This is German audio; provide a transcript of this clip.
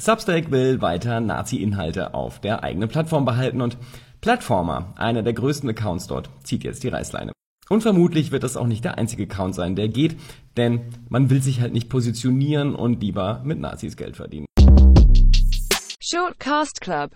Substack will weiter Nazi-Inhalte auf der eigenen Plattform behalten und Platformer, einer der größten Accounts dort, zieht jetzt die Reißleine. Und vermutlich wird das auch nicht der einzige Account sein, der geht, denn man will sich halt nicht positionieren und lieber mit Nazis Geld verdienen. Shortcast Club